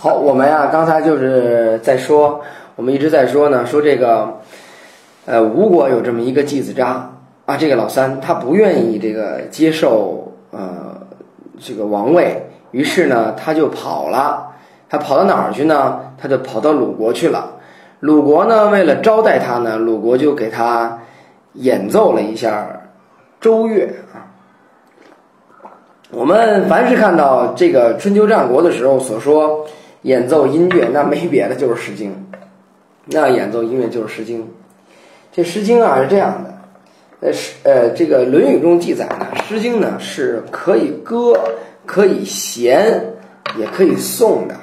好，我们呀，刚才就是在说，我们一直在说呢，说这个，呃，吴国有这么一个季子札啊，这个老三他不愿意这个接受呃这个王位，于是呢，他就跑了，他跑到哪儿去呢？他就跑到鲁国去了。鲁国呢，为了招待他呢，鲁国就给他演奏了一下周乐啊。我们凡是看到这个春秋战国的时候所说演奏音乐，那没别的就是《诗经》，那演奏音乐就是《诗经》。这《诗经》啊是这样的，呃是呃这个《论语》中记载呢，《诗经》呢是可以歌、可以弦、也可以颂的。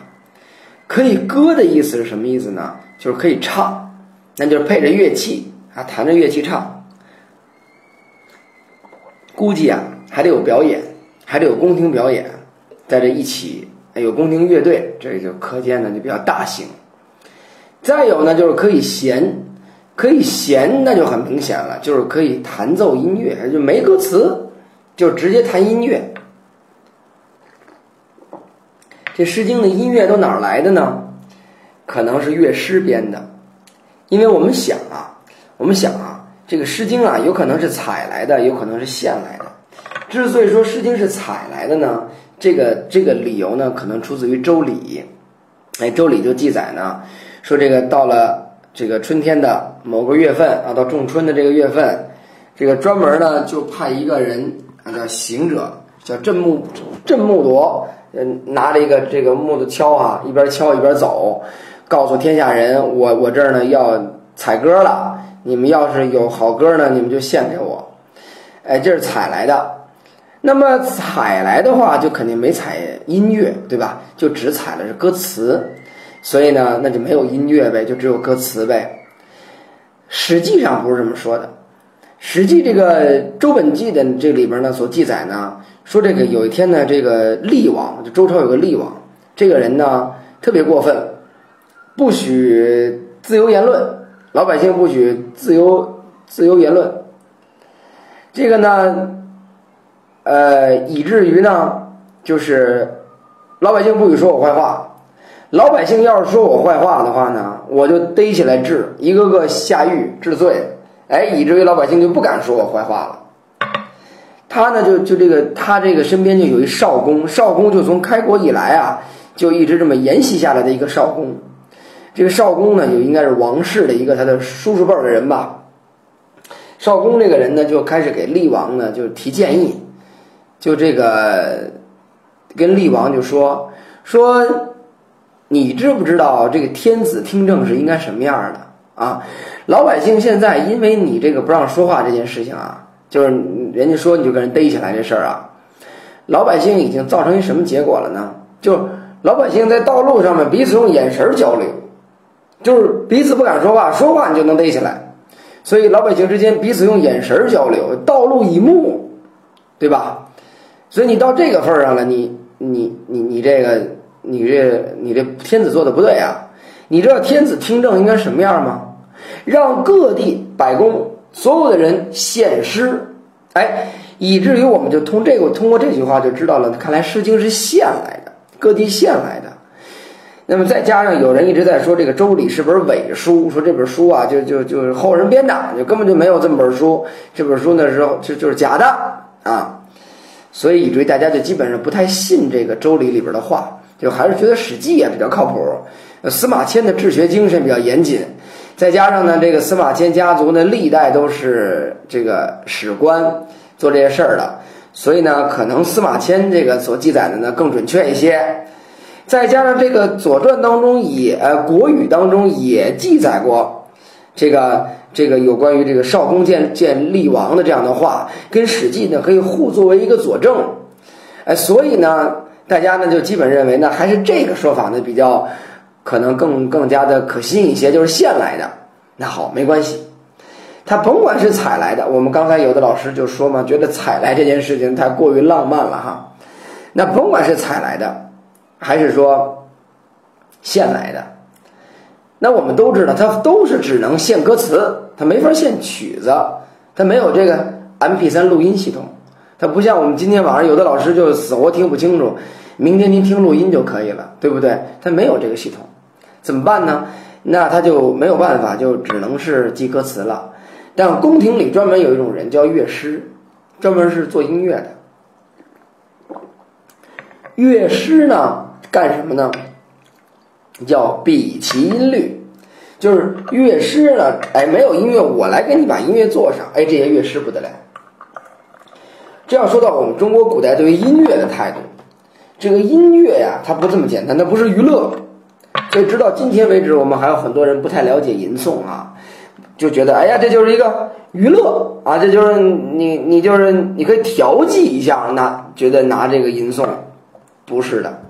可以歌的意思是什么意思呢？就是可以唱，那就是配着乐器啊，弹着乐器唱。估计啊还得有表演，还得有宫廷表演，在这一起有宫廷乐队，这就可见呢就比较大型。再有呢就是可以弦，可以弦那就很明显了，就是可以弹奏音乐，就没歌词，就直接弹音乐。这《诗经》的音乐都哪儿来的呢？可能是乐师编的，因为我们想啊，我们想啊，这个《诗经》啊，有可能是采来的，有可能是献来的。之所以说《诗经》是采来的呢，这个这个理由呢，可能出自于《周礼》。哎，《周礼》就记载呢，说这个到了这个春天的某个月份啊，到仲春的这个月份，这个专门呢就派一个人啊，叫行者，叫镇木镇木铎。嗯，拿着一个这个木头锹啊，一边敲一边走，告诉天下人，我我这儿呢要采歌了，你们要是有好歌呢，你们就献给我。哎，这是采来的。那么采来的话，就肯定没采音乐，对吧？就只采了是歌词，所以呢，那就没有音乐呗，就只有歌词呗。实际上不是这么说的。实际这个《周本纪》的这里边呢，所记载呢，说这个有一天呢，这个厉王，就周朝有个厉王，这个人呢特别过分，不许自由言论，老百姓不许自由自由言论。这个呢，呃，以至于呢，就是老百姓不许说我坏话，老百姓要是说我坏话的话呢，我就逮起来治，一个个下狱治罪。哎，以至于老百姓就不敢说我坏话了。他呢，就就这个，他这个身边就有一少公，少公就从开国以来啊，就一直这么沿袭下来的一个少公。这个少公呢，就应该是王室的一个他的叔叔辈的人吧。少公这个人呢，就开始给厉王呢，就提建议，就这个跟厉王就说说，你知不知道这个天子听政是应该什么样的？啊，老百姓现在因为你这个不让说话这件事情啊，就是人家说你就给人逮起来这事儿啊，老百姓已经造成一什么结果了呢？就老百姓在道路上面彼此用眼神交流，就是彼此不敢说话，说话你就能逮起来，所以老百姓之间彼此用眼神交流，道路以目，对吧？所以你到这个份儿上了，你你你你这个你这你这天子做的不对啊！你知道天子听政应该什么样吗？让各地百公所有的人献诗，哎，以至于我们就通这个通过这句话就知道了，看来《诗经》是献来的，各地献来的。那么再加上有人一直在说这个《周礼》是本伪书，说这本书啊就就就是后人编的，就根本就没有这么本书，这本书那时候就就是假的啊。所以以至于大家就基本上不太信这个《周礼》里边的话，就还是觉得《史记》也比较靠谱。司马迁的治学精神比较严谨，再加上呢，这个司马迁家族呢，历代都是这个史官做这些事儿的，所以呢，可能司马迁这个所记载的呢更准确一些。再加上这个《左传》当中也，呃，《国语》当中也记载过这个这个有关于这个少公见见厉王的这样的话，跟《史记》呢可以互作为一个佐证。哎，所以呢，大家呢就基本认为呢，还是这个说法呢比较。可能更更加的可信一些，就是现来的。那好，没关系，他甭管是采来的，我们刚才有的老师就说嘛，觉得采来这件事情太过于浪漫了哈。那甭管是采来的，还是说现来的，那我们都知道，它都是只能献歌词，它没法献曲子，它没有这个 M P 三录音系统，它不像我们今天晚上有的老师就死活听不清楚，明天您听录音就可以了，对不对？它没有这个系统，怎么办呢？那他就没有办法，就只能是记歌词了。但宫廷里专门有一种人叫乐师，专门是做音乐的。乐师呢，干什么呢？叫比其音律，就是乐师呢，哎，没有音乐，我来给你把音乐做上，哎，这些乐师不得了。这要说到我们中国古代对于音乐的态度，这个音乐呀，它不这么简单，它不是娱乐。所以直到今天为止，我们还有很多人不太了解吟诵啊，就觉得哎呀，这就是一个娱乐啊，这就是你你就是你可以调剂一下，那觉得拿这个吟诵，不是的。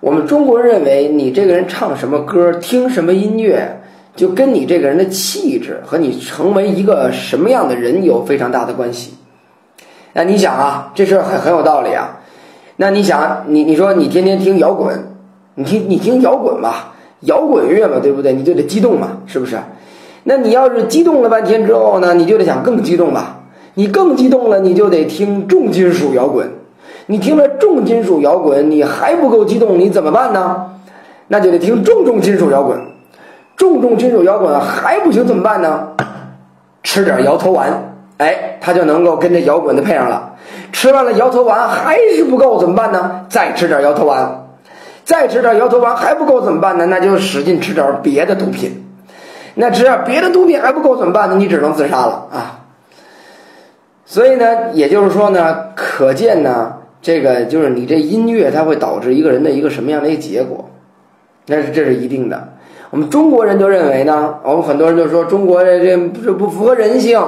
我们中国人认为，你这个人唱什么歌，听什么音乐，就跟你这个人的气质和你成为一个什么样的人有非常大的关系。那你想啊，这事很很有道理啊。那你想，你你说你天天听摇滚，你听你听摇滚吧，摇滚乐嘛，对不对？你就得激动嘛，是不是？那你要是激动了半天之后呢，你就得想更激动吧。你更激动了，你就得听重金属摇滚。你听了重金属摇滚，你还不够激动，你怎么办呢？那就得听重重金属摇滚。重重金属摇滚还不行，怎么办呢？吃点摇头丸。哎，他就能够跟这摇滚的配上了。吃完了摇头丸还是不够，怎么办呢？再吃点摇头丸，再吃点摇头丸还不够怎么办呢？那就使劲吃点别的毒品。那吃点别的毒品还不够怎么办呢？你只能自杀了啊！所以呢，也就是说呢，可见呢，这个就是你这音乐它会导致一个人的一个什么样的一个结果？那是这是一定的。我们中国人就认为呢，我们很多人就说中国这这不不符合人性。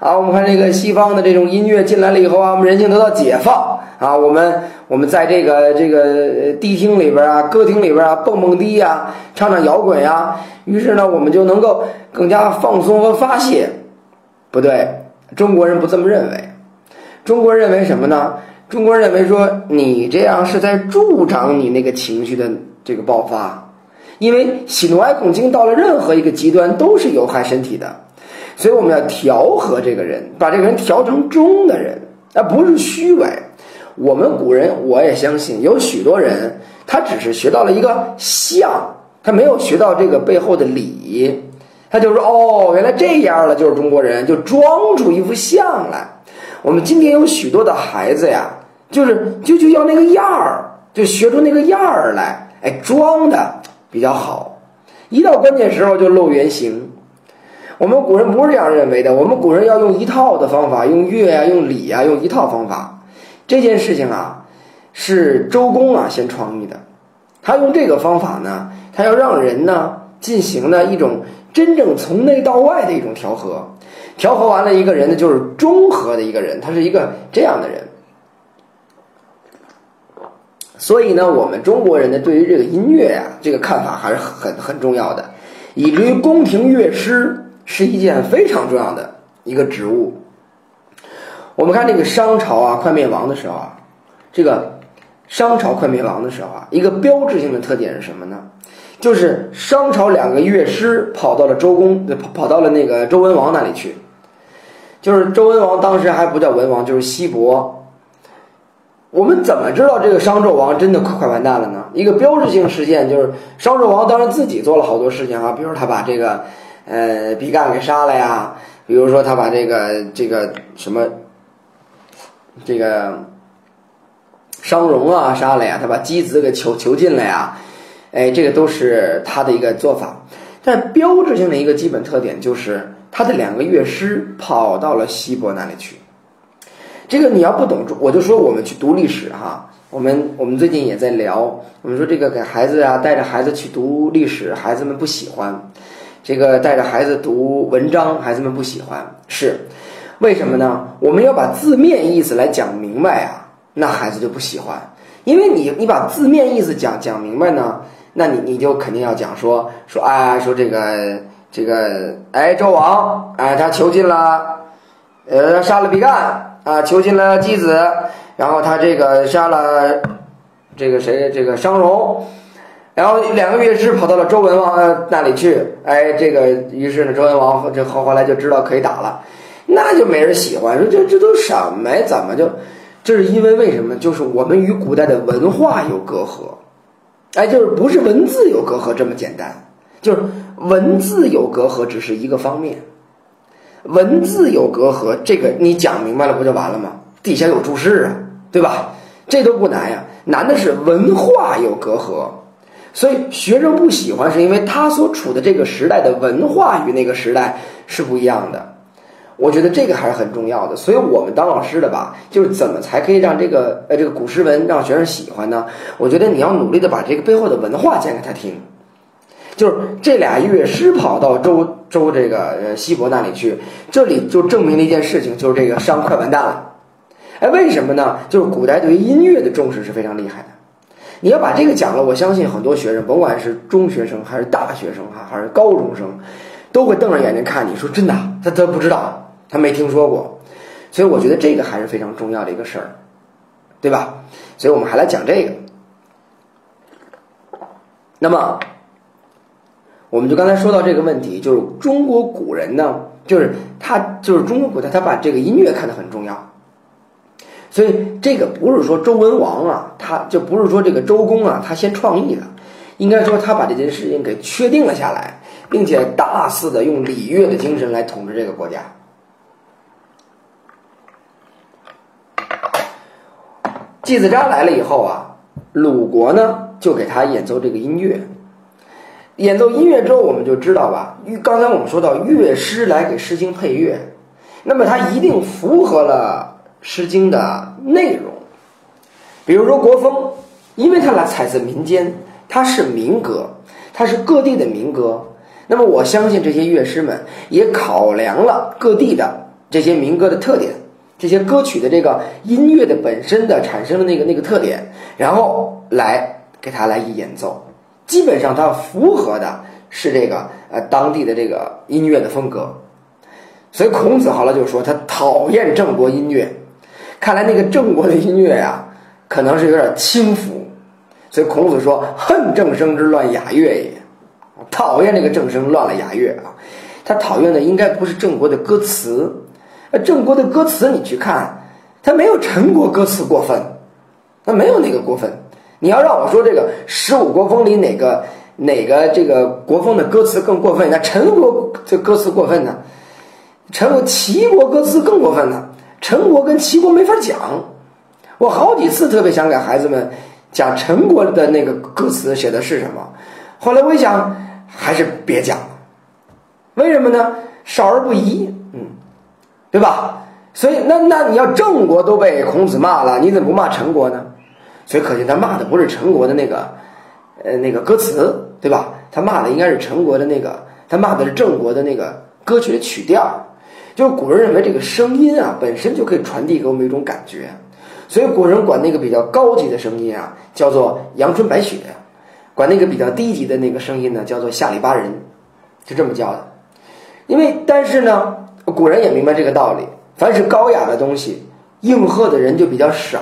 啊，我们看这个西方的这种音乐进来了以后啊，我们人性得到解放啊，我们我们在这个这个迪厅里边啊，歌厅里边啊，蹦蹦迪呀，唱唱摇滚呀，于是呢，我们就能够更加放松和发泄。不对，中国人不这么认为，中国认为什么呢？中国人认为说你这样是在助长你那个情绪的这个爆发，因为喜怒哀恐惊到了任何一个极端都是有害身体的。所以我们要调和这个人，把这个人调成中的人，而不是虚伪。我们古人，我也相信有许多人，他只是学到了一个相，他没有学到这个背后的理。他就说：“哦，原来这样了，就是中国人，就装出一副相来。”我们今天有许多的孩子呀，就是就就要那个样儿，就学出那个样儿来，哎，装的比较好，一到关键时候就露原形。我们古人不是这样认为的，我们古人要用一套的方法，用乐啊，用礼啊，用一套方法。这件事情啊，是周公啊先创立的。他用这个方法呢，他要让人呢进行呢一种真正从内到外的一种调和。调和完了，一个人呢就是中和的一个人，他是一个这样的人。所以呢，我们中国人呢对于这个音乐啊这个看法还是很很重要的，以至于宫廷乐师。是一件非常重要的一个职务。我们看这个商朝啊，快灭亡的时候啊，这个商朝快灭亡的时候啊，一个标志性的特点是什么呢？就是商朝两个乐师跑到了周公，跑跑到了那个周文王那里去。就是周文王当时还不叫文王，就是西伯。我们怎么知道这个商纣王真的快快完蛋了呢？一个标志性事件就是商纣王当然自己做了好多事情啊，比如他把这个。呃，比干给杀了呀。比如说，他把这个这个什么，这个商容啊杀了呀。他把姬子给囚囚禁了呀。哎，这个都是他的一个做法。但标志性的一个基本特点就是，他的两个乐师跑到了西伯那里去。这个你要不懂，我就说我们去读历史哈。我们我们最近也在聊，我们说这个给孩子啊，带着孩子去读历史，孩子们不喜欢。这个带着孩子读文章，孩子们不喜欢，是为什么呢？我们要把字面意思来讲明白啊，那孩子就不喜欢，因为你你把字面意思讲讲明白呢，那你你就肯定要讲说说啊，说这个这个哎，周王哎，他囚禁了，呃，杀了比干啊，囚禁了姬子，然后他这个杀了这个谁，这个商容。然后两个乐师跑到了周文王那里去，哎，这个于是呢，周文王这后后来就知道可以打了。那就没人喜欢。说这这都什么呀？怎么就？这是因为为什么？就是我们与古代的文化有隔阂，哎，就是不是文字有隔阂这么简单，就是文字有隔阂只是一个方面，文字有隔阂，这个你讲明白了不就完了吗？底下有注释啊，对吧？这都不难呀，难的是文化有隔阂，所以学生不喜欢，是因为他所处的这个时代的文化与那个时代是不一样的。我觉得这个还是很重要的，所以我们当老师的吧，就是怎么才可以让这个呃这个古诗文让学生喜欢呢？我觉得你要努力的把这个背后的文化讲给他听，就是这俩乐师跑到周周这个呃西伯那里去，这里就证明了一件事情，就是这个商快完蛋了。哎，为什么呢？就是古代对于音乐的重视是非常厉害的。你要把这个讲了，我相信很多学生，甭管是中学生还是大学生哈，还是高中生，都会瞪着眼睛看你说真的，他他不知道。他没听说过，所以我觉得这个还是非常重要的一个事儿，对吧？所以我们还来讲这个。那么，我们就刚才说到这个问题，就是中国古人呢，就是他就是中国古代，他把这个音乐看得很重要，所以这个不是说周文王啊，他就不是说这个周公啊，他先创意的，应该说他把这件事情给确定了下来，并且大肆的用礼乐的精神来统治这个国家。季子札来了以后啊，鲁国呢就给他演奏这个音乐。演奏音乐之后，我们就知道吧，刚才我们说到乐师来给《诗经》配乐，那么它一定符合了《诗经》的内容。比如说国风，因为它来采自民间，它是民歌，它是各地的民歌。那么我相信这些乐师们也考量了各地的这些民歌的特点。这些歌曲的这个音乐的本身的产生的那个那个特点，然后来给他来演奏，基本上它符合的是这个呃当地的这个音乐的风格，所以孔子后来就说他讨厌郑国音乐，看来那个郑国的音乐呀，可能是有点轻浮，所以孔子说恨郑生之乱雅乐也，讨厌这个郑生乱了雅乐啊，他讨厌的应该不是郑国的歌词。那郑国的歌词你去看，他没有陈国歌词过分，他没有那个过分。你要让我说这个十五国风里哪个哪个这个国风的歌词更过分？那陈国这歌词过分呢？陈国齐国歌词更过分呢？陈国跟齐国没法讲。我好几次特别想给孩子们讲陈国的那个歌词写的是什么，后来我一想还是别讲了。为什么呢？少儿不宜。嗯对吧？所以那那你要郑国都被孔子骂了，你怎么不骂陈国呢？所以可见他骂的不是陈国的那个，呃，那个歌词，对吧？他骂的应该是陈国的那个，他骂的是郑国的那个歌曲的曲调。就是古人认为这个声音啊，本身就可以传递给我们一种感觉，所以古人管那个比较高级的声音啊，叫做阳春白雪；管那个比较低级的那个声音呢，叫做下里巴人，就这么叫的。因为但是呢。古人也明白这个道理，凡是高雅的东西，应和的人就比较少，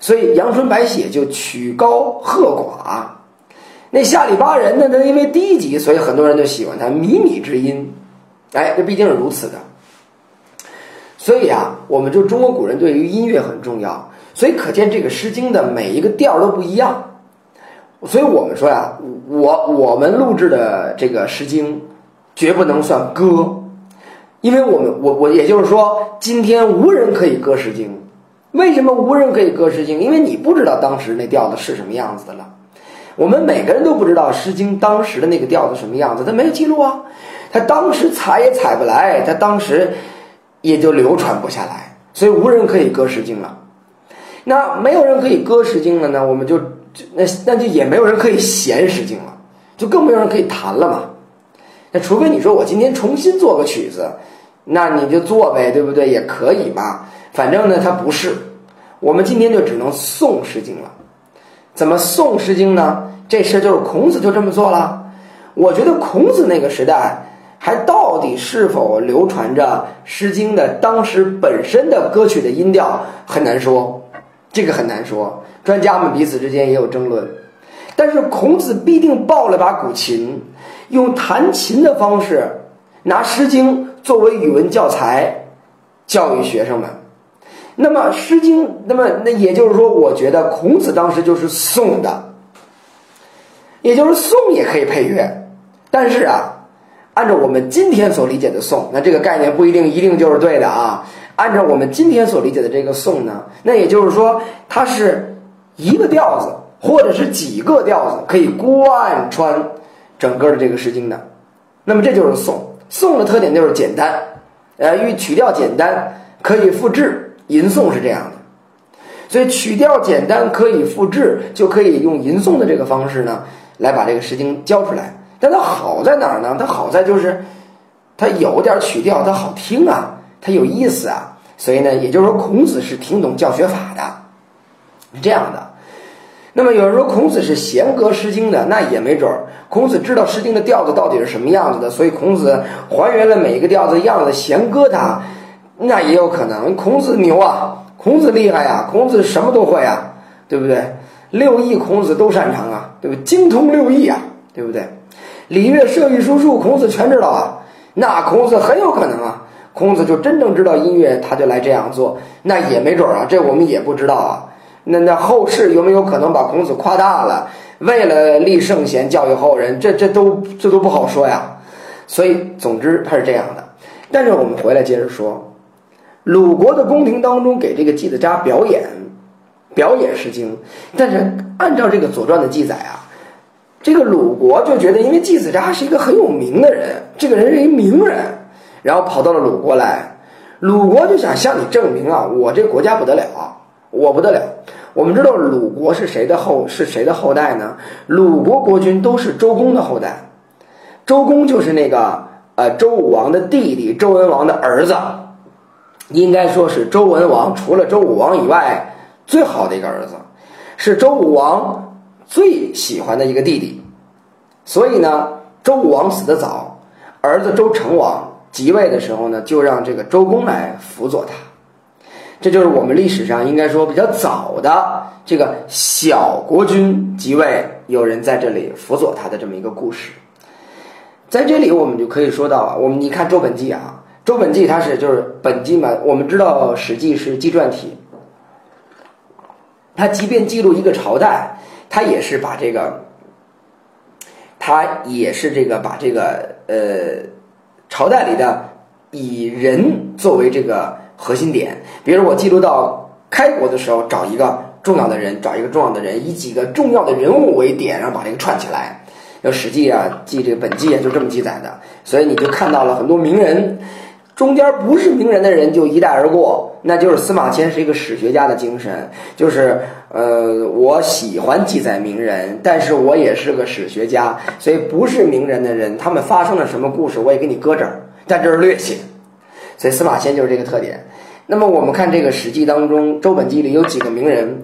所以阳春白雪就曲高和寡。那下里巴人呢？他因为低级，所以很多人就喜欢他靡靡之音。哎，这毕竟是如此的。所以啊，我们就中国古人对于音乐很重要，所以可见这个《诗经》的每一个调都不一样。所以我们说呀，我我们录制的这个《诗经》，绝不能算歌。因为我们我我也就是说，今天无人可以歌《诗经》，为什么无人可以歌《诗经》？因为你不知道当时那调子是什么样子的了。我们每个人都不知道《诗经》当时的那个调子什么样子，他没有记录啊，他当时采也采不来，他当时也就流传不下来，所以无人可以歌《诗经》了。那没有人可以歌《诗经》了呢，我们就那那就也没有人可以弦《诗经》了，就更没有人可以弹了嘛。那除非你说我今天重新做个曲子。那你就做呗，对不对？也可以嘛。反正呢，它不是。我们今天就只能诵《诗经》了。怎么诵《诗经》呢？这事就是孔子就这么做了。我觉得孔子那个时代还到底是否流传着《诗经》的当时本身的歌曲的音调很难说，这个很难说。专家们彼此之间也有争论。但是孔子必定抱了把古琴，用弹琴的方式拿《诗经》。作为语文教材教育学生们。那么《诗经》，那么那也就是说，我觉得孔子当时就是宋的，也就是宋也可以配乐，但是啊，按照我们今天所理解的宋，那这个概念不一定一定就是对的啊。按照我们今天所理解的这个宋呢，那也就是说，它是一个调子，或者是几个调子可以贯穿整个的这个《诗经》的。那么这就是宋。宋的特点就是简单，呃，与曲调简单，可以复制。吟诵是这样的，所以曲调简单，可以复制，就可以用吟诵的这个方式呢，来把这个《诗经》教出来。但它好在哪儿呢？它好在就是，它有点曲调，它好听啊，它有意思啊。所以呢，也就是说，孔子是挺懂教学法的，是这样的。那么有人说孔子是弦歌《诗经》的，那也没准儿。孔子知道《诗经》的调子到底是什么样子的，所以孔子还原了每一个调子的样子，弦歌它。那也有可能，孔子牛啊，孔子厉害呀，孔子什么都会啊，对不对？六艺孔子都擅长啊，对不对？精通六艺啊，对不对？礼乐射御书数，孔子全知道啊。那孔子很有可能啊，孔子就真正知道音乐，他就来这样做，那也没准啊，这我们也不知道啊。那那后世有没有可能把孔子夸大了，为了立圣贤，教育后人？这这都这都不好说呀。所以，总之他是这样的。但是我们回来接着说。鲁国的宫廷当中给这个季子札表演，表演《诗经》，但是按照这个《左传》的记载啊，这个鲁国就觉得，因为季子札是一个很有名的人，这个人是一名人，然后跑到了鲁国来，鲁国就想向你证明啊，我这国家不得了，我不得了。我们知道鲁国是谁的后是谁的后代呢？鲁国国君都是周公的后代，周公就是那个呃周武王的弟弟，周文王的儿子。应该说是周文王除了周武王以外最好的一个儿子，是周武王最喜欢的一个弟弟。所以呢，周武王死得早，儿子周成王即位的时候呢，就让这个周公来辅佐他。这就是我们历史上应该说比较早的这个小国君即位，有人在这里辅佐他的这么一个故事。在这里，我们就可以说到啊，我们你看《周本纪》啊。周本纪它是就是本纪嘛，我们知道《史记》是纪传体，它即便记录一个朝代，它也是把这个，它也是这个把这个呃朝代里的以人作为这个核心点，比如我记录到开国的时候，找一个重要的人，找一个重要的人，以几个重要的人物为点，然后把这个串起来。要《史记》啊，记这个本纪啊，就这么记载的，所以你就看到了很多名人。中间不是名人的人就一带而过，那就是司马迁是一个史学家的精神，就是呃，我喜欢记载名人，但是我也是个史学家，所以不是名人的人，他们发生了什么故事，我也给你搁这儿，但这是略写，所以司马迁就是这个特点。那么我们看这个《史记》当中，《周本纪》里有几个名人，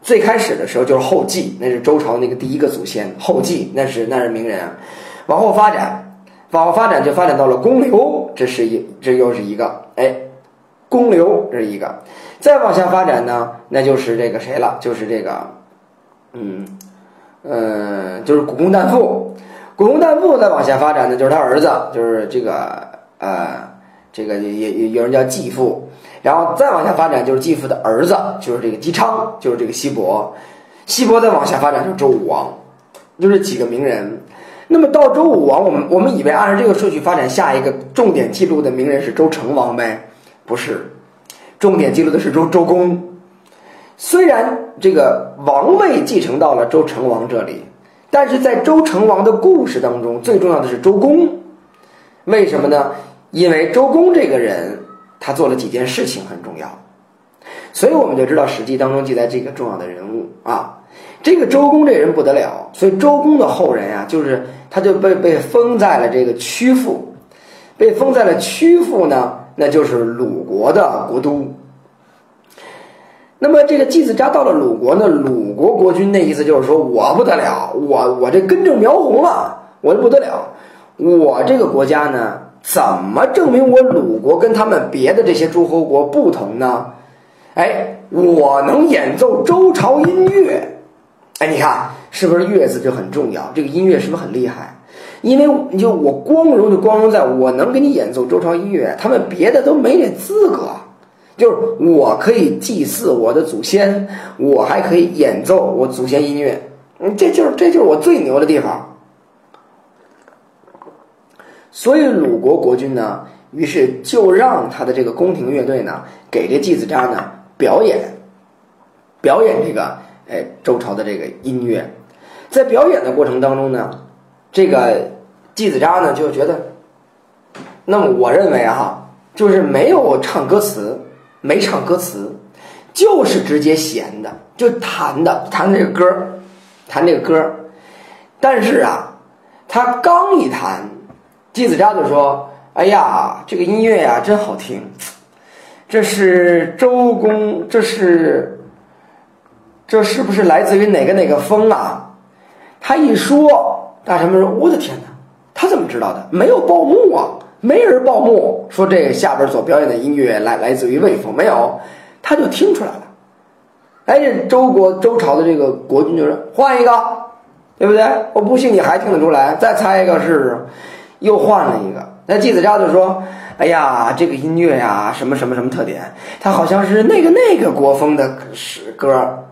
最开始的时候就是后稷，那是周朝那个第一个祖先，后稷那是那是名人，往后发展。往后发展就发展到了公刘，这是一，这又是一个，哎，公刘这是一个，再往下发展呢，那就是这个谁了？就是这个，嗯，呃，就是古公旦父，古公旦父再往下发展呢，就是他儿子，就是这个，呃，这个也也有人叫继父，然后再往下发展就是继父的儿子，就是这个姬昌，就是这个西伯，西伯再往下发展就周武王，就是几个名人。那么到周武王，我们我们以为按照这个顺序发展，下一个重点记录的名人是周成王呗？不是，重点记录的是周周公。虽然这个王位继承到了周成王这里，但是在周成王的故事当中，最重要的是周公。为什么呢？因为周公这个人，他做了几件事情很重要，所以我们就知道《史记》当中记载这个重要的人物啊。这个周公这人不得了，所以周公的后人呀，就是他就被被封在了这个曲阜，被封在了曲阜呢，那就是鲁国的国都。那么这个季子家到了鲁国呢，鲁国国君那意思就是说我不得了，我我这根正苗红了，我不得了，我这个国家呢，怎么证明我鲁国跟他们别的这些诸侯国不同呢？哎，我能演奏周朝音乐。哎，你看是不是乐字就很重要？这个音乐是不是很厉害？因为你就我光荣就光荣在我能给你演奏周朝音乐，他们别的都没这资格，就是我可以祭祀我的祖先，我还可以演奏我祖先音乐，嗯，这就是这就是我最牛的地方。所以鲁国国君呢，于是就让他的这个宫廷乐队呢，给这季子扎呢表演，表演这个哎周朝的这个音乐，在表演的过程当中呢，这个季子扎呢就觉得，那么我认为哈，就是没有唱歌词，没唱歌词，就是直接弦的，就弹的弹这个歌，弹这个歌，但是啊，他刚一弹。季子扎就说：“哎呀，这个音乐呀，真好听！这是周公，这是，这是不是来自于哪个哪个风啊？”他一说，大臣们说：“我的天哪，他怎么知道的？没有报幕啊，没人报幕说这下边所表演的音乐来来自于魏风，没有，他就听出来了。哎，这周国周朝的这个国君就说：换一个，对不对？我不信你还听得出来，再猜一个试试。”又换了一个，那季子扎就说：“哎呀，这个音乐呀，什么什么什么特点？它好像是那个那个国风的诗歌。”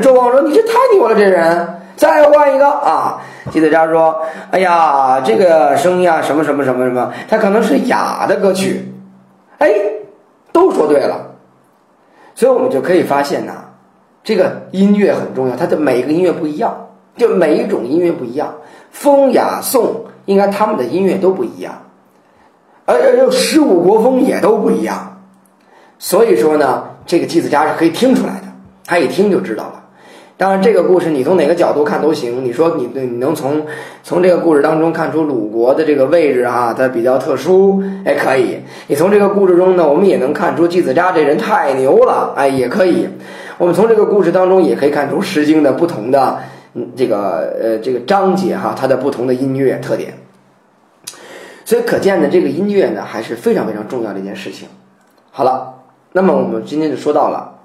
周王说：“你这太牛了，这人！再换一个啊！”季子扎说：“哎呀，这个声音啊，什么什么什么什么，它可能是雅的歌曲。”哎，都说对了，所以我们就可以发现呐，这个音乐很重要，它的每个音乐不一样，就每一种音乐不一样。风雅颂应该他们的音乐都不一样，而而十五国风也都不一样，所以说呢，这个季子家是可以听出来的，他一听就知道了。当然，这个故事你从哪个角度看都行。你说你你能从从这个故事当中看出鲁国的这个位置啊，它比较特殊，哎，可以。你从这个故事中呢，我们也能看出季子扎这人太牛了，哎，也可以。我们从这个故事当中也可以看出《诗经》的不同的。这个呃，这个章节哈，它的不同的音乐特点，所以可见呢，这个音乐呢还是非常非常重要的一件事情。好了，那么我们今天就说到了，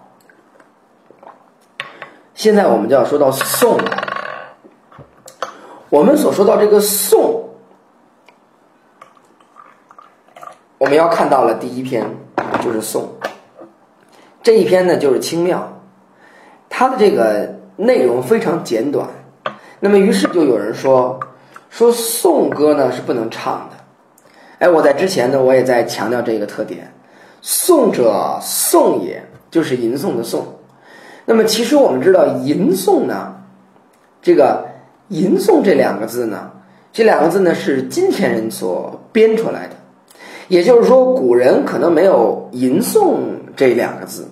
现在我们就要说到颂。我们所说到这个颂，我们要看到了第一篇就是颂，这一篇呢就是清妙，它的这个。内容非常简短，那么于是就有人说，说颂歌呢是不能唱的。哎，我在之前呢，我也在强调这个特点，颂者颂也，就是吟诵的颂。那么其实我们知道吟诵呢，这个吟诵这两个字呢，这两个字呢是今天人所编出来的，也就是说古人可能没有吟诵这两个字。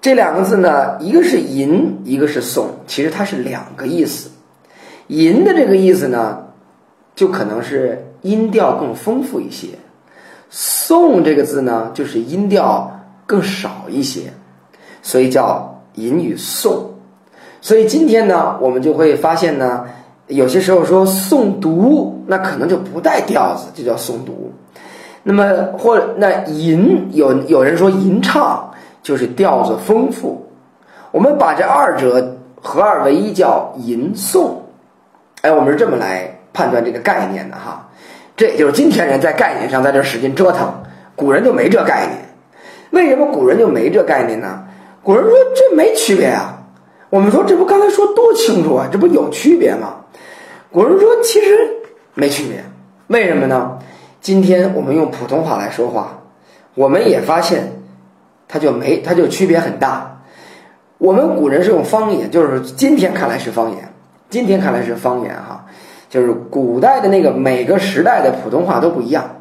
这两个字呢，一个是吟，一个是诵，其实它是两个意思。吟的这个意思呢，就可能是音调更丰富一些；诵这个字呢，就是音调更少一些，所以叫吟与诵。所以今天呢，我们就会发现呢，有些时候说诵读，那可能就不带调子，就叫诵读。那么或那吟，有有人说吟唱。就是调子丰富，我们把这二者合二为一叫吟诵，哎，我们是这么来判断这个概念的哈。这也就是今天人在概念上在这使劲折腾，古人就没这概念。为什么古人就没这概念呢？古人说这没区别啊。我们说这不刚才说多清楚啊，这不有区别吗？古人说其实没区别，为什么呢？今天我们用普通话来说话，我们也发现。它就没，它就区别很大。我们古人是用方言，就是今天看来是方言，今天看来是方言哈，就是古代的那个每个时代的普通话都不一样。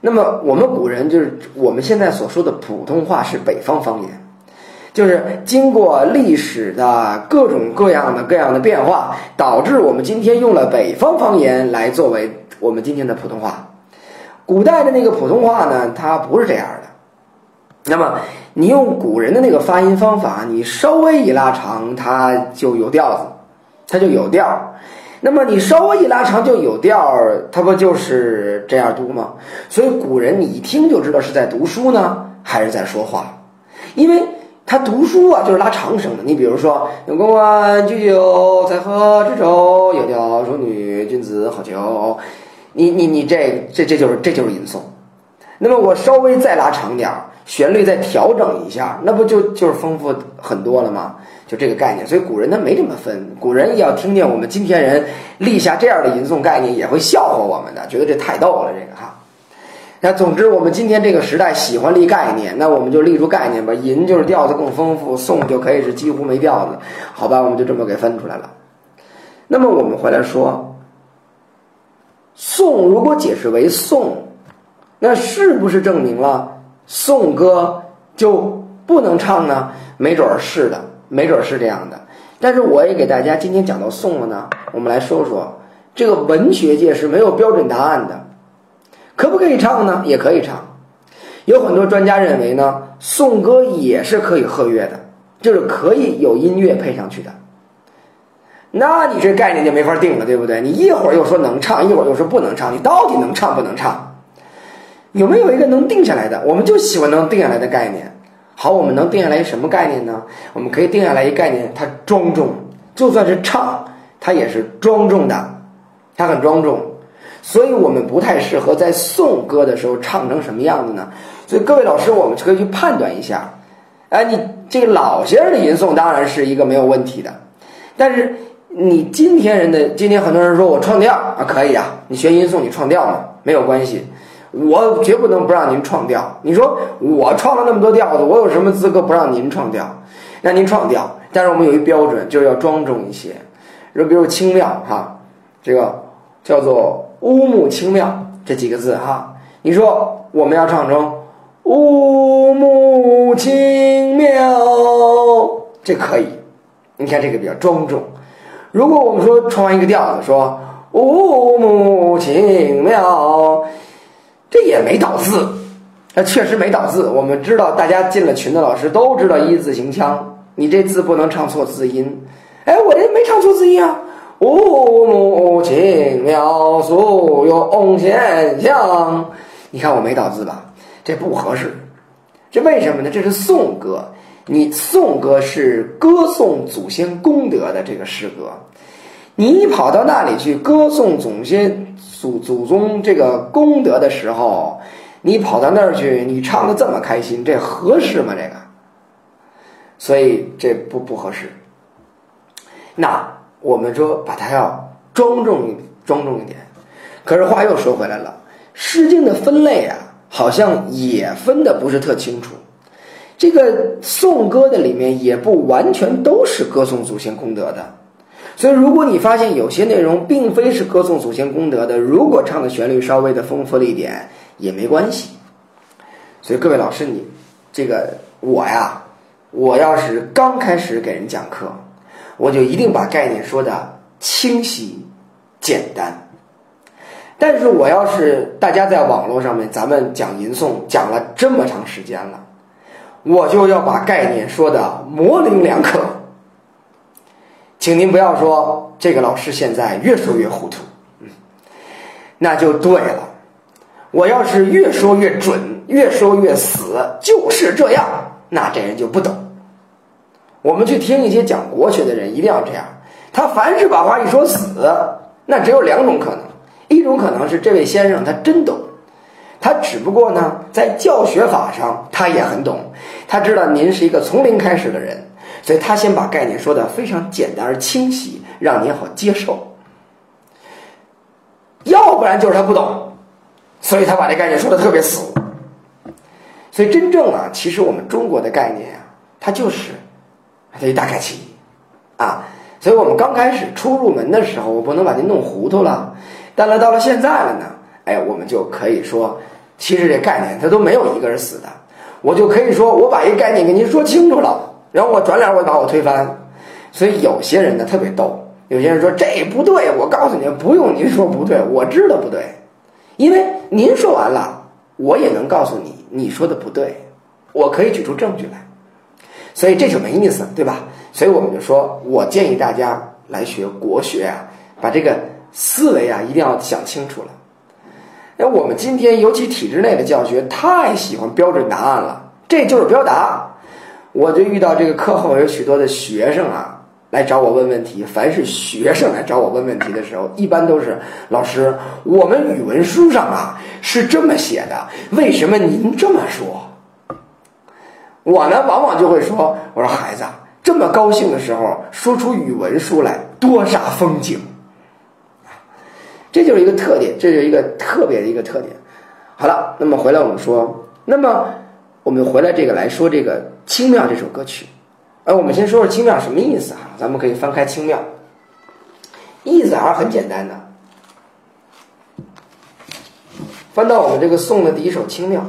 那么我们古人就是我们现在所说的普通话是北方方言，就是经过历史的各种各样的各样的变化，导致我们今天用了北方方言来作为我们今天的普通话。古代的那个普通话呢，它不是这样的。那么，你用古人的那个发音方法，你稍微一拉长，它就有调子，它就有调那么你稍微一拉长就有调它不就是这样读吗？所以古人你一听就知道是在读书呢，还是在说话，因为他读书啊就是拉长声的。你比如说“有公安居酒，在河之洲，窈窕淑女，君子好逑”，你你你这这这就是这就是吟诵。那么我稍微再拉长点儿，旋律再调整一下，那不就就是丰富很多了吗？就这个概念，所以古人他没这么分。古人要听见我们今天人立下这样的吟诵概念，也会笑话我们的，觉得这太逗了，这个哈。那总之，我们今天这个时代喜欢立概念，那我们就立出概念吧。吟就是调子更丰富，颂就可以是几乎没调子，好吧？我们就这么给分出来了。那么我们回来说，颂如果解释为颂，那是不是证明了颂歌就不能唱呢？没准儿是的，没准儿是这样的。但是我也给大家今天讲到颂了呢，我们来说说这个文学界是没有标准答案的。可不可以唱呢？也可以唱。有很多专家认为呢，颂歌也是可以和乐的，就是可以有音乐配上去的。那你这概念就没法定了，对不对？你一会儿又说能唱，一会儿又说不能唱，你到底能唱不能唱？有没有一个能定下来的？我们就喜欢能定下来的概念。好，我们能定下来什么概念呢？我们可以定下来一概念，它庄重，就算是唱，它也是庄重的，它很庄重。所以我们不太适合在颂歌的时候唱成什么样子呢？所以各位老师，我们可以去判断一下。哎，你这个老先生的吟诵当然是一个没有问题的，但是你今天人的今天很多人说我创调啊，可以啊，你学吟诵你创调嘛，没有关系，我绝不能不让您创调。你说我创了那么多调子，我有什么资格不让您创调？那您创调，但是我们有一标准，就是要庄重一些，就比如清妙哈，这个叫做。乌木清妙这几个字哈，你说我们要唱成乌木清妙，这可以。你看这个比较庄重。如果我们说唱完一个调子，说乌木清妙，这也没倒字，那确实没倒字。我们知道，大家进了群的老师都知道一字行腔，你这字不能唱错字音。哎，我这没唱错字音啊。乌木清妙，素用仙香。你看我没倒字吧？这不合适。这为什么呢？这是颂歌，你颂歌是歌颂祖先功德的这个诗歌。你跑到那里去歌颂祖先祖祖宗这个功德的时候，你跑到那儿去，你唱的这么开心，这合适吗？这个，所以这不不合适。那。我们说把它要庄重庄重一点，可是话又说回来了，《诗经》的分类啊，好像也分的不是特清楚。这个颂歌的里面也不完全都是歌颂祖先功德的，所以如果你发现有些内容并非是歌颂祖先功德的，如果唱的旋律稍微的丰富了一点也没关系。所以各位老师，你这个我呀，我要是刚开始给人讲课。我就一定把概念说的清晰、简单。但是我要是大家在网络上面，咱们讲吟诵讲了这么长时间了，我就要把概念说的模棱两可。请您不要说这个老师现在越说越糊涂，嗯，那就对了。我要是越说越准，越说越死，就是这样，那这人就不懂。我们去听一些讲国学的人，一定要这样。他凡是把话一说死，那只有两种可能：一种可能是这位先生他真懂，他只不过呢在教学法上他也很懂，他知道您是一个从零开始的人，所以他先把概念说的非常简单而清晰，让您好接受。要不然就是他不懂，所以他把这概念说的特别死。所以真正啊，其实我们中国的概念啊，它就是。这一大概其，啊，所以我们刚开始初入门的时候，我不能把您弄糊涂了。但是到了现在了呢，哎，我们就可以说，其实这概念它都没有一个人死的。我就可以说，我把一个概念给您说清楚了，然后我转脸我把我推翻。所以有些人呢特别逗，有些人说这不对，我告诉您不用您说不对，我知道不对，因为您说完了，我也能告诉你你说的不对，我可以举出证据来。所以这就没意思，对吧？所以我们就说，我建议大家来学国学啊，把这个思维啊一定要想清楚了。那我们今天尤其体制内的教学太喜欢标准答案了，这就是标答。我就遇到这个课后有许多的学生啊，来找我问问题，凡是学生来找我问问题的时候，一般都是老师，我们语文书上啊是这么写的，为什么您这么说？我呢，往往就会说，我说孩子，这么高兴的时候，说出语文书来，多煞风景。这就是一个特点，这是一个特别的一个特点。好了，那么回来我们说，那么我们回来这个来说这个《清妙》这首歌曲。哎，我们先说说“清妙”什么意思哈？咱们可以翻开《清妙》，意思还是很简单的。翻到我们这个宋的第一首《清妙》，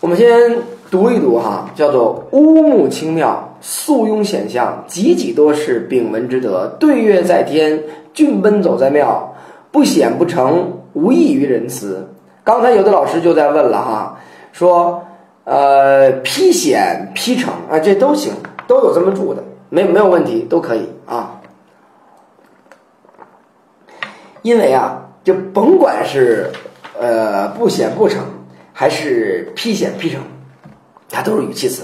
我们先读一读哈，叫做“乌木清妙，素庸显象，几几多是丙文之德。对月在天，骏奔走在庙，不显不成，无异于仁慈。”刚才有的老师就在问了哈，说呃，披显披成啊，这都行。都有这么住的，没没有问题，都可以啊。因为啊，就甭管是呃不显不成，还是披显披成，它都是语气词，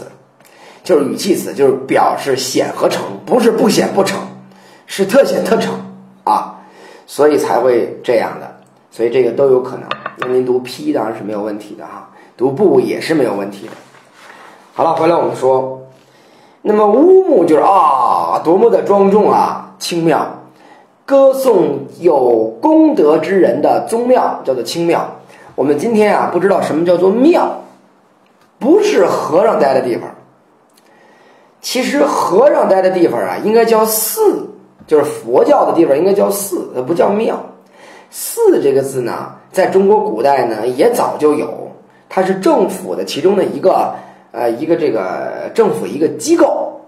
就是语气词，就是表示显和成，不是不显不成，是特显特成啊，所以才会这样的，所以这个都有可能。那您读 p 当然是没有问题的哈，读不也是没有问题的。好了，回来我们说。那么乌木就是啊，多么的庄重啊，清妙，歌颂有功德之人的宗庙叫做清庙。我们今天啊，不知道什么叫做庙，不是和尚待的地方。其实和尚待的地方啊，应该叫寺，就是佛教的地方应该叫寺，它不叫庙。寺这个字呢，在中国古代呢也早就有，它是政府的其中的一个。呃，一个这个政府一个机构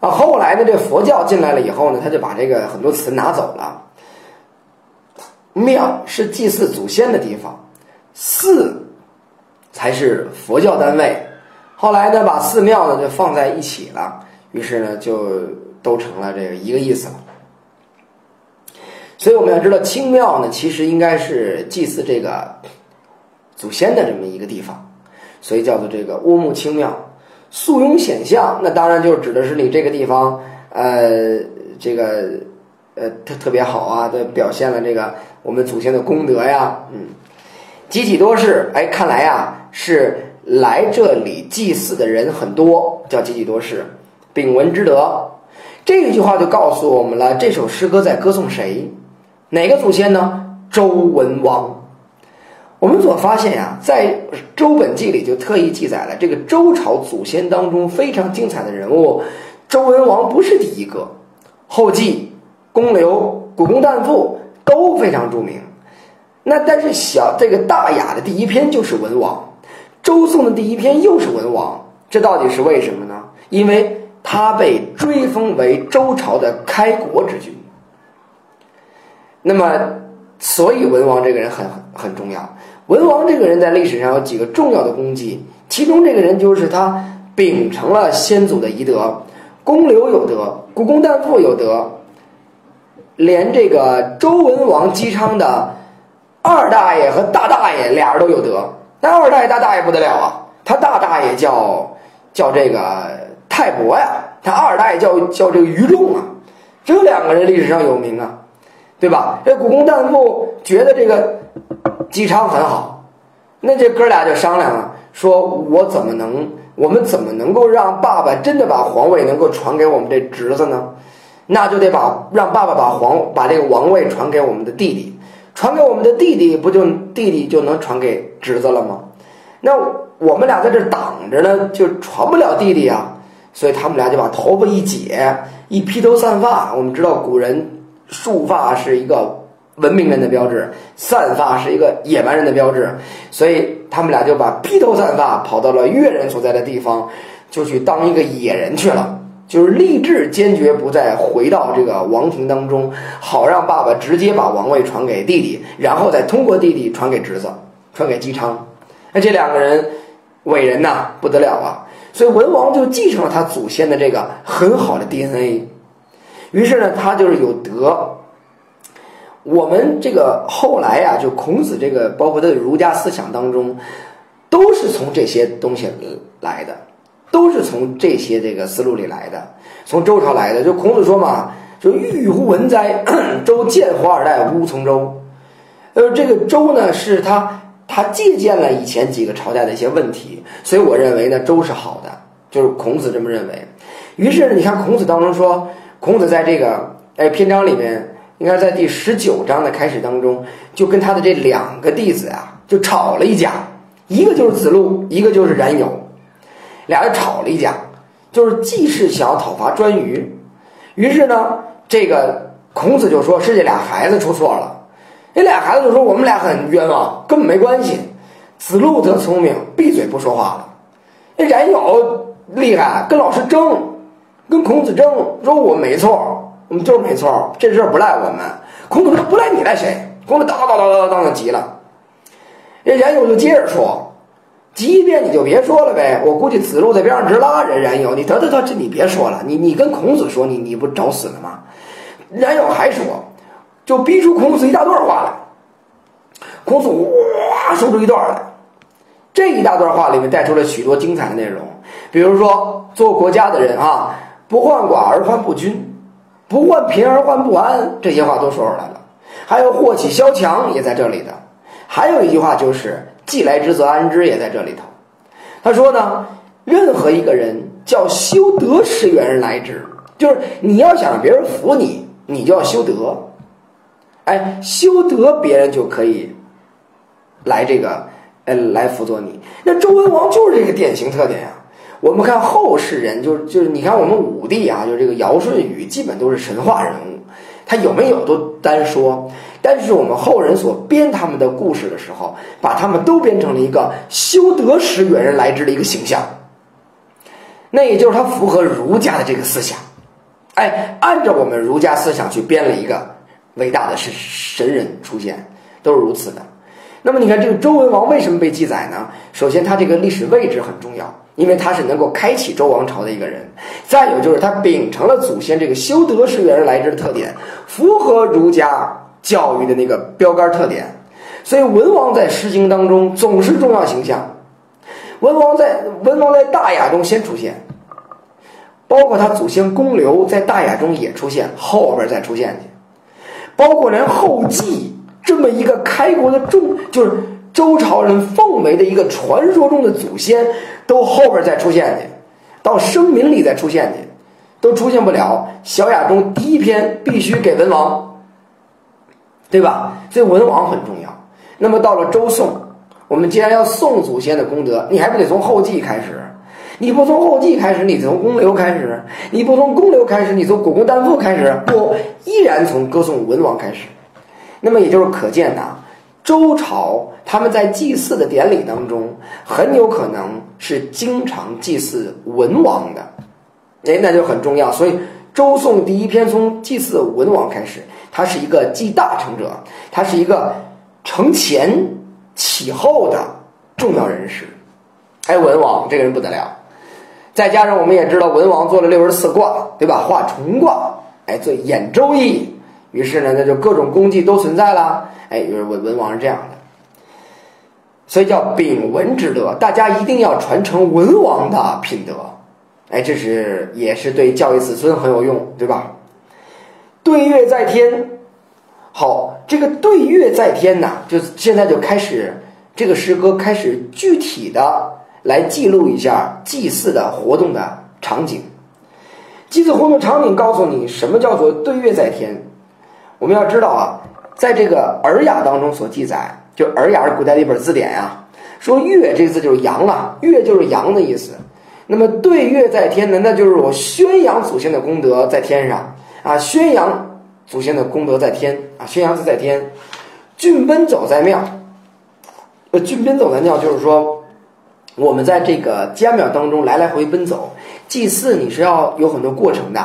啊，后来呢，这佛教进来了以后呢，他就把这个很多词拿走了。庙是祭祀祖先的地方，寺才是佛教单位。后来呢，把寺庙呢就放在一起了，于是呢，就都成了这个一个意思了。所以我们要知道，清庙呢，其实应该是祭祀这个祖先的这么一个地方。所以叫做这个乌木清庙，素庸显象，那当然就指的是你这个地方，呃，这个呃特特别好啊，表现了这个我们祖先的功德呀，嗯，几几多是，哎，看来呀是来这里祭祀的人很多，叫几几多事”。秉文之德，这一句话就告诉我们了，这首诗歌在歌颂谁？哪个祖先呢？周文王。我们所发现呀，在《周本纪》里就特意记载了这个周朝祖先当中非常精彩的人物，周文王不是第一个，后继、公刘、古公旦父都非常著名。那但是小这个大雅的第一篇就是文王，周颂的第一篇又是文王，这到底是为什么呢？因为他被追封为周朝的开国之君。那么，所以文王这个人很很重要。文王这个人在历史上有几个重要的功绩，其中这个人就是他秉承了先祖的遗德，公刘有德，古公旦父有德，连这个周文王姬昌的二大爷和大大爷俩人都有德。那二大爷大大爷不得了啊，他大大爷叫叫这个泰伯呀，他二大爷叫叫这个于仲啊，这两个人历史上有名啊，对吧？这古公旦父觉得这个。姬昌很好，那这哥俩就商量了，说我怎么能，我们怎么能够让爸爸真的把皇位能够传给我们这侄子呢？那就得把让爸爸把皇把这个王位传给我们的弟弟，传给我们的弟弟，不就弟弟就能传给侄子了吗？那我们俩在这挡着呢，就传不了弟弟啊。所以他们俩就把头发一解，一披头散发。我们知道古人束发是一个。文明人的标志，散发是一个野蛮人的标志，所以他们俩就把披头散发跑到了越人所在的地方，就去当一个野人去了，就是立志坚决不再回到这个王庭当中，好让爸爸直接把王位传给弟弟，然后再通过弟弟传给侄子，传给姬昌。那这两个人伟人呐，不得了啊！所以文王就继承了他祖先的这个很好的 DNA，于是呢，他就是有德。我们这个后来呀，就孔子这个，包括他的儒家思想当中，都是从这些东西来的，都是从这些这个思路里来的。从周朝来的。就孔子说嘛，就欲乎文哉？周见华二代，无从周。呃，这个周呢，是他他借鉴了以前几个朝代的一些问题，所以我认为呢，周是好的，就是孔子这么认为。于是，你看孔子当中说，孔子在这个哎篇章里面，应该在第十九章的开始当中，就跟他的这两个弟子啊，就吵了一架，一个就是子路，一个就是冉有，俩人吵了一架，就是既是想要讨伐颛臾，于是呢，这个孔子就说是这俩孩子出错了。那俩孩子就说：“我们俩很冤枉，根本没关系。”子路则聪明，闭嘴不说话了。那冉有厉害，跟老师争，跟孔子争，说我没错，我们就是没错，这事儿不赖我们。孔子说：“不赖你，赖谁？”孔子叨叨叨叨叨的急了。这冉有就接着说：“即便你就别说了呗。”我估计子路在边上直拉人冉有：“你得得得，这你别说了，你你跟孔子说，你你不找死了吗？”冉有还说。就逼出孔子一大段话来，孔子哇说出一段来，这一大段话里面带出了许多精彩的内容，比如说做国家的人啊，不患寡而患不均，不患贫而患不安，这些话都说出来了。还有祸起萧墙也在这里的，还有一句话就是既来之则安之也在这里头。他说呢，任何一个人叫修德使远人来之，就是你要想别人服你，你就要修德。哎，修德，别人就可以来这个，呃，来辅佐你。那周文王就是这个典型特点呀。我们看后世人，就是就是，你看我们武帝啊，就是这个尧舜禹，基本都是神话人物，他有没有都单说。但是我们后人所编他们的故事的时候，把他们都编成了一个修德使远人来之的一个形象。那也就是他符合儒家的这个思想。哎，按照我们儒家思想去编了一个。伟大的是神人出现，都是如此的。那么你看这个周文王为什么被记载呢？首先，他这个历史位置很重要，因为他是能够开启周王朝的一个人。再有就是他秉承了祖先这个修德是远人来之的特点，符合儒家教育的那个标杆特点。所以文王在《诗经》当中总是重要形象。文王在文王在大雅中先出现，包括他祖先公刘在大雅中也出现，后边再出现去。包括连后继这么一个开国的重，就是周朝人奉为的一个传说中的祖先，都后边再出现去，到声明里再出现去，都出现不了。小雅中第一篇必须给文王，对吧？所以文王很重要。那么到了周宋，我们既然要宋祖先的功德，你还不得从后继开始？你不从后继开始，你从公刘开始；你不从公刘开始，你从古公丹父开始，不，依然从歌颂文王开始。那么也就是可见呐，周朝他们在祭祀的典礼当中，很有可能是经常祭祀文王的，哎，那就很重要。所以周宋第一篇从祭祀文王开始，他是一个继大成者，他是一个承前启后的重要人士。哎，文王这个人不得了。再加上我们也知道文王做了六十四卦，对吧？画重卦，哎，做演周易，于是呢，那就各种功绩都存在了。哎，就是文文王是这样的，所以叫秉文之德，大家一定要传承文王的品德。哎，这是也是对教育子孙很有用，对吧？对月在天，好，这个对月在天呐，就现在就开始这个诗歌开始具体的。来记录一下祭祀的活动的场景。祭祀活动场景告诉你什么叫做对月在天。我们要知道啊，在这个《尔雅》当中所记载，就《尔雅》是古代的一本字典呀，说“月”这个字就是阳啊，“月”就是阳的意思。那么对月在天呢，那就是我宣扬祖先的功德在天上啊，宣扬祖先的功德在天啊，宣扬自在天。郡奔走在庙，呃，郡奔走在庙就是说。我们在这个家庙当中来来回奔走，祭祀你是要有很多过程的，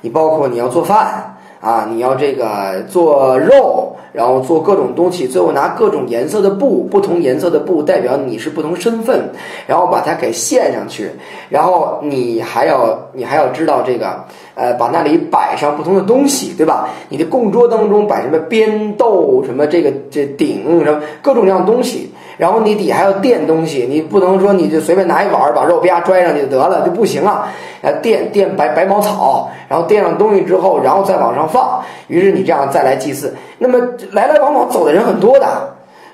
你包括你要做饭啊，你要这个做肉，然后做各种东西，最后拿各种颜色的布，不同颜色的布代表你是不同身份，然后把它给献上去，然后你还要你还要知道这个，呃，把那里摆上不同的东西，对吧？你的供桌当中摆什么边豆，什么这个这鼎，什么各种各样的东西。然后你底下还要垫东西，你不能说你就随便拿一碗把肉啪拽上去就得了，就不行啊！要垫垫白白茅草，然后垫上东西之后，然后再往上放，于是你这样再来祭祀。那么来来往往走的人很多的，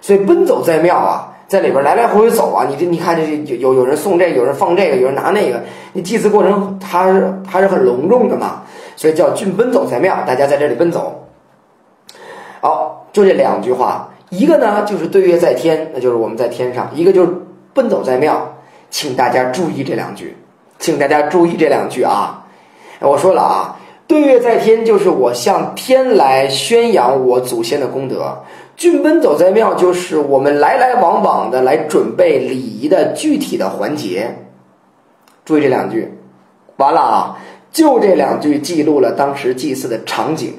所以奔走在庙啊，在里边来来回回走啊，你这你看这有有有人送这个，有人放这个，有人拿那个，你祭祀过程它是它是很隆重的嘛，所以叫郡奔走在庙，大家在这里奔走。好，就这两句话。一个呢就是对月在天，那就是我们在天上；一个就是奔走在庙，请大家注意这两句，请大家注意这两句啊！我说了啊，对月在天就是我向天来宣扬我祖先的功德，郡奔走在庙就是我们来来往往的来准备礼仪的具体的环节。注意这两句，完了啊！就这两句记录了当时祭祀的场景，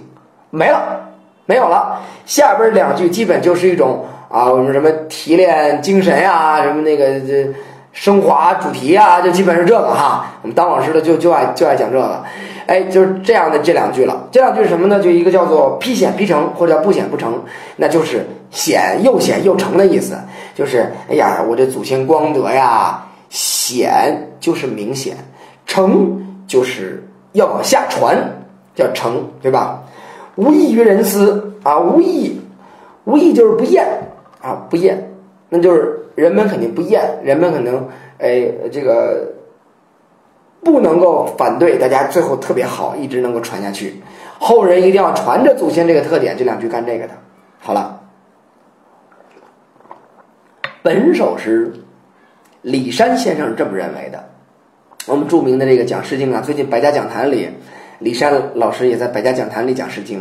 没了。没有了，下边两句基本就是一种啊，我们什么提炼精神呀，什么那个这升华主题啊，就基本是这个哈。我们当老师的就就爱就爱讲这个，哎，就是这样的这两句了。这两句是什么呢？就一个叫做披显披成，或者叫不显不成，那就是显又显又成的意思。就是哎呀，我这祖先光德呀，显就是明显，成就是要往下传，叫成，对吧？无异于人思啊，无异，无异就是不厌啊，不厌，那就是人们肯定不厌，人们可能哎这个不能够反对，大家最后特别好，一直能够传下去，后人一定要传着祖先这个特点，这两句干这个的。好了，本首诗，李山先生这么认为的。我们著名的这个讲《诗经》啊，最近百家讲坛里。李山老师也在百家讲坛里讲《诗经》，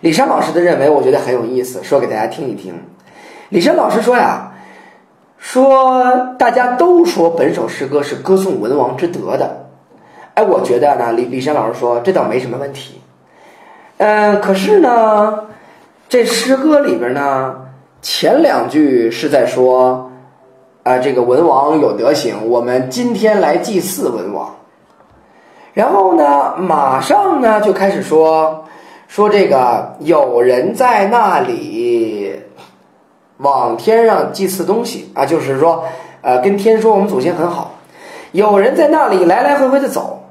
李山老师的认为我觉得很有意思，说给大家听一听。李山老师说呀，说大家都说本首诗歌是歌颂文王之德的，哎，我觉得呢，李李山老师说这倒没什么问题。嗯，可是呢，这诗歌里边呢，前两句是在说，啊，这个文王有德行，我们今天来祭祀文王。然后呢，马上呢就开始说说这个有人在那里往天上祭祀东西啊，就是说，呃，跟天说我们祖先很好。有人在那里来来回回的走，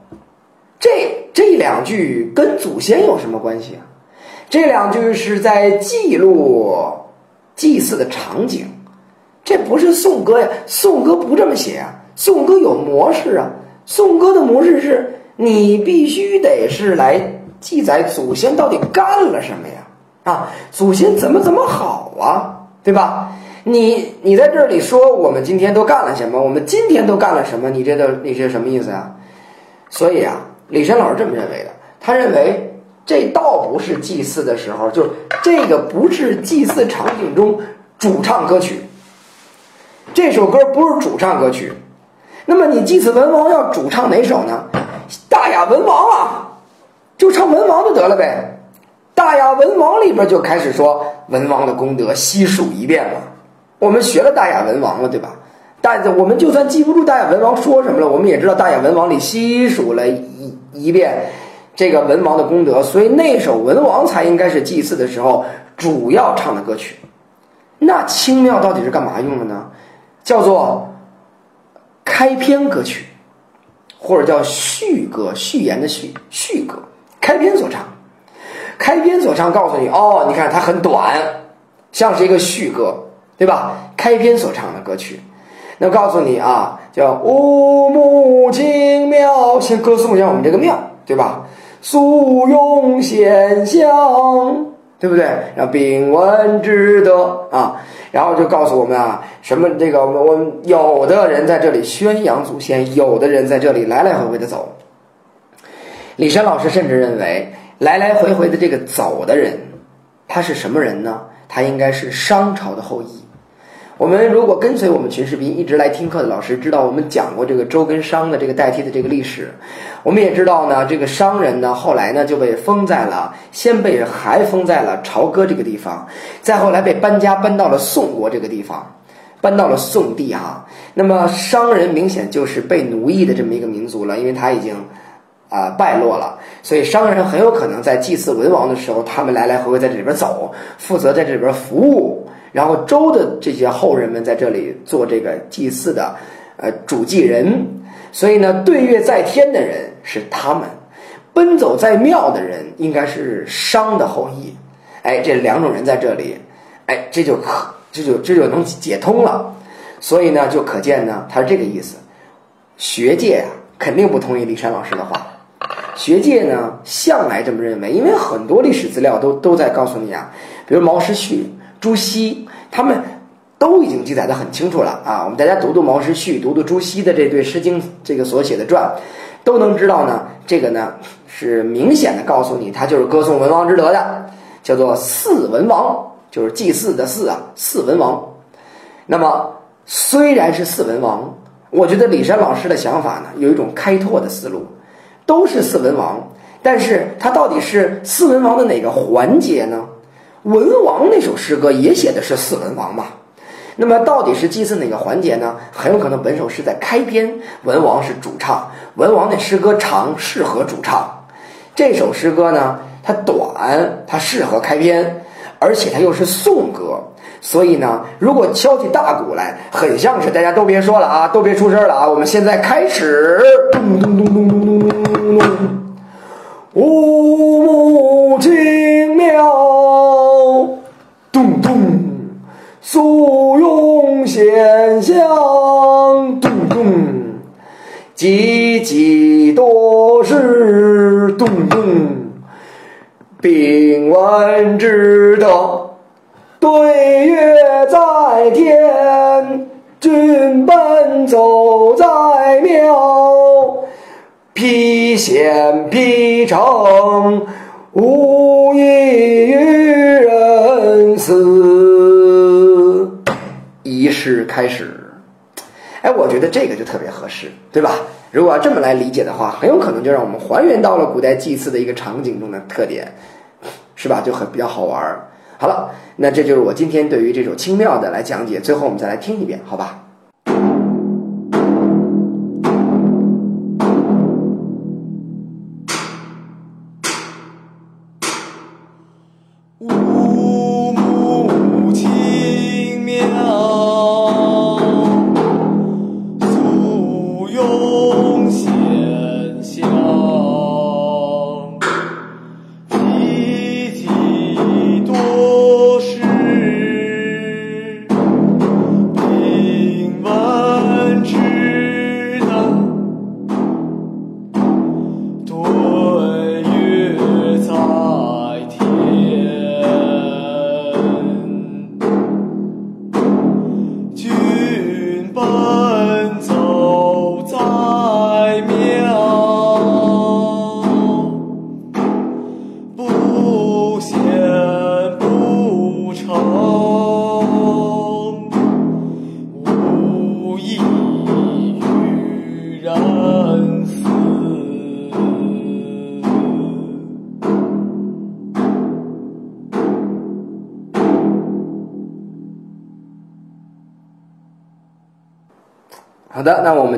这这两句跟祖先有什么关系啊？这两句是在记录祭祀的场景，这不是颂歌呀，颂歌不这么写啊，颂歌有模式啊，颂歌的模式是。你必须得是来记载祖先到底干了什么呀？啊，祖先怎么怎么好啊，对吧？你你在这里说我们今天都干了什么？我们今天都干了什么？你这都你这什么意思啊？所以啊，李山老师这么认为的，他认为这倒不是祭祀的时候，就是这个不是祭祀场景中主唱歌曲，这首歌不是主唱歌曲。那么你祭祀文王要主唱哪首呢？大雅文王啊，就唱文王就得了呗。大雅文王里边就开始说文王的功德，悉数一遍了。我们学了大雅文王了，对吧？但是我们就算记不住大雅文王说什么了，我们也知道大雅文王里悉数了一一遍这个文王的功德，所以那首文王才应该是祭祀的时候主要唱的歌曲。那清庙到底是干嘛用的呢？叫做开篇歌曲。或者叫序歌，序言的序，序歌，开篇所唱，开篇所唱，告诉你哦，你看它很短，像是一个序歌，对吧？开篇所唱的歌曲，那告诉你啊，叫乌木精庙，先歌颂一下我们这个庙，对吧？素用显香，对不对？要秉文之德啊。然后就告诉我们啊，什么这个我们有的人在这里宣扬祖先，有的人在这里来来回回的走。李山老师甚至认为，来来回回的这个走的人，他是什么人呢？他应该是商朝的后裔。我们如果跟随我们群视频一直来听课的老师，知道我们讲过这个周跟商的这个代替的这个历史。我们也知道呢，这个商人呢，后来呢就被封在了，先被还封在了朝歌这个地方，再后来被搬家搬到了宋国这个地方，搬到了宋地哈。那么商人明显就是被奴役的这么一个民族了，因为他已经啊败落了，所以商人很有可能在祭祀文王的时候，他们来来回回在这里边走，负责在这里边服务。然后周的这些后人们在这里做这个祭祀的，呃，主祭人。所以呢，对月在天的人是他们，奔走在庙的人应该是商的后裔。哎，这两种人在这里，哎，这就可这就这就能解通了。所以呢，就可见呢，他是这个意思。学界啊，肯定不同意李山老师的话。学界呢，向来这么认为，因为很多历史资料都都在告诉你啊，比如毛时旭、朱熹，他们都已经记载的很清楚了啊。我们大家读读毛诗序，读读朱熹的这对《诗经》这个所写的传，都能知道呢。这个呢，是明显的告诉你，他就是歌颂文王之德的，叫做祀文王，就是祭祀的祀啊，祀文王。那么虽然是祀文王，我觉得李山老师的想法呢，有一种开拓的思路。都是四文王，但是他到底是四文王的哪个环节呢？文王那首诗歌也写的是四文王嘛？那么到底是祭祀哪个环节呢？很有可能本首诗在开篇，文王是主唱，文王那诗歌长，适合主唱。这首诗歌呢，它短，它适合开篇，而且它又是颂歌。所以呢，如果敲起大鼓来，很像是大家都别说了啊，都别出声了啊，我们现在开始，咚咚咚咚咚咚咚咚，五木精素咏现象，咚咚，济济多事，咚咚，并闻之德。对月在天，君奔走在庙，披险披城，无异于人死。是开始，哎，我觉得这个就特别合适，对吧？如果要这么来理解的话，很有可能就让我们还原到了古代祭祀的一个场景中的特点，是吧？就很比较好玩。好了，那这就是我今天对于这首轻妙的来讲解。最后我们再来听一遍，好吧？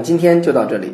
今天就到这里。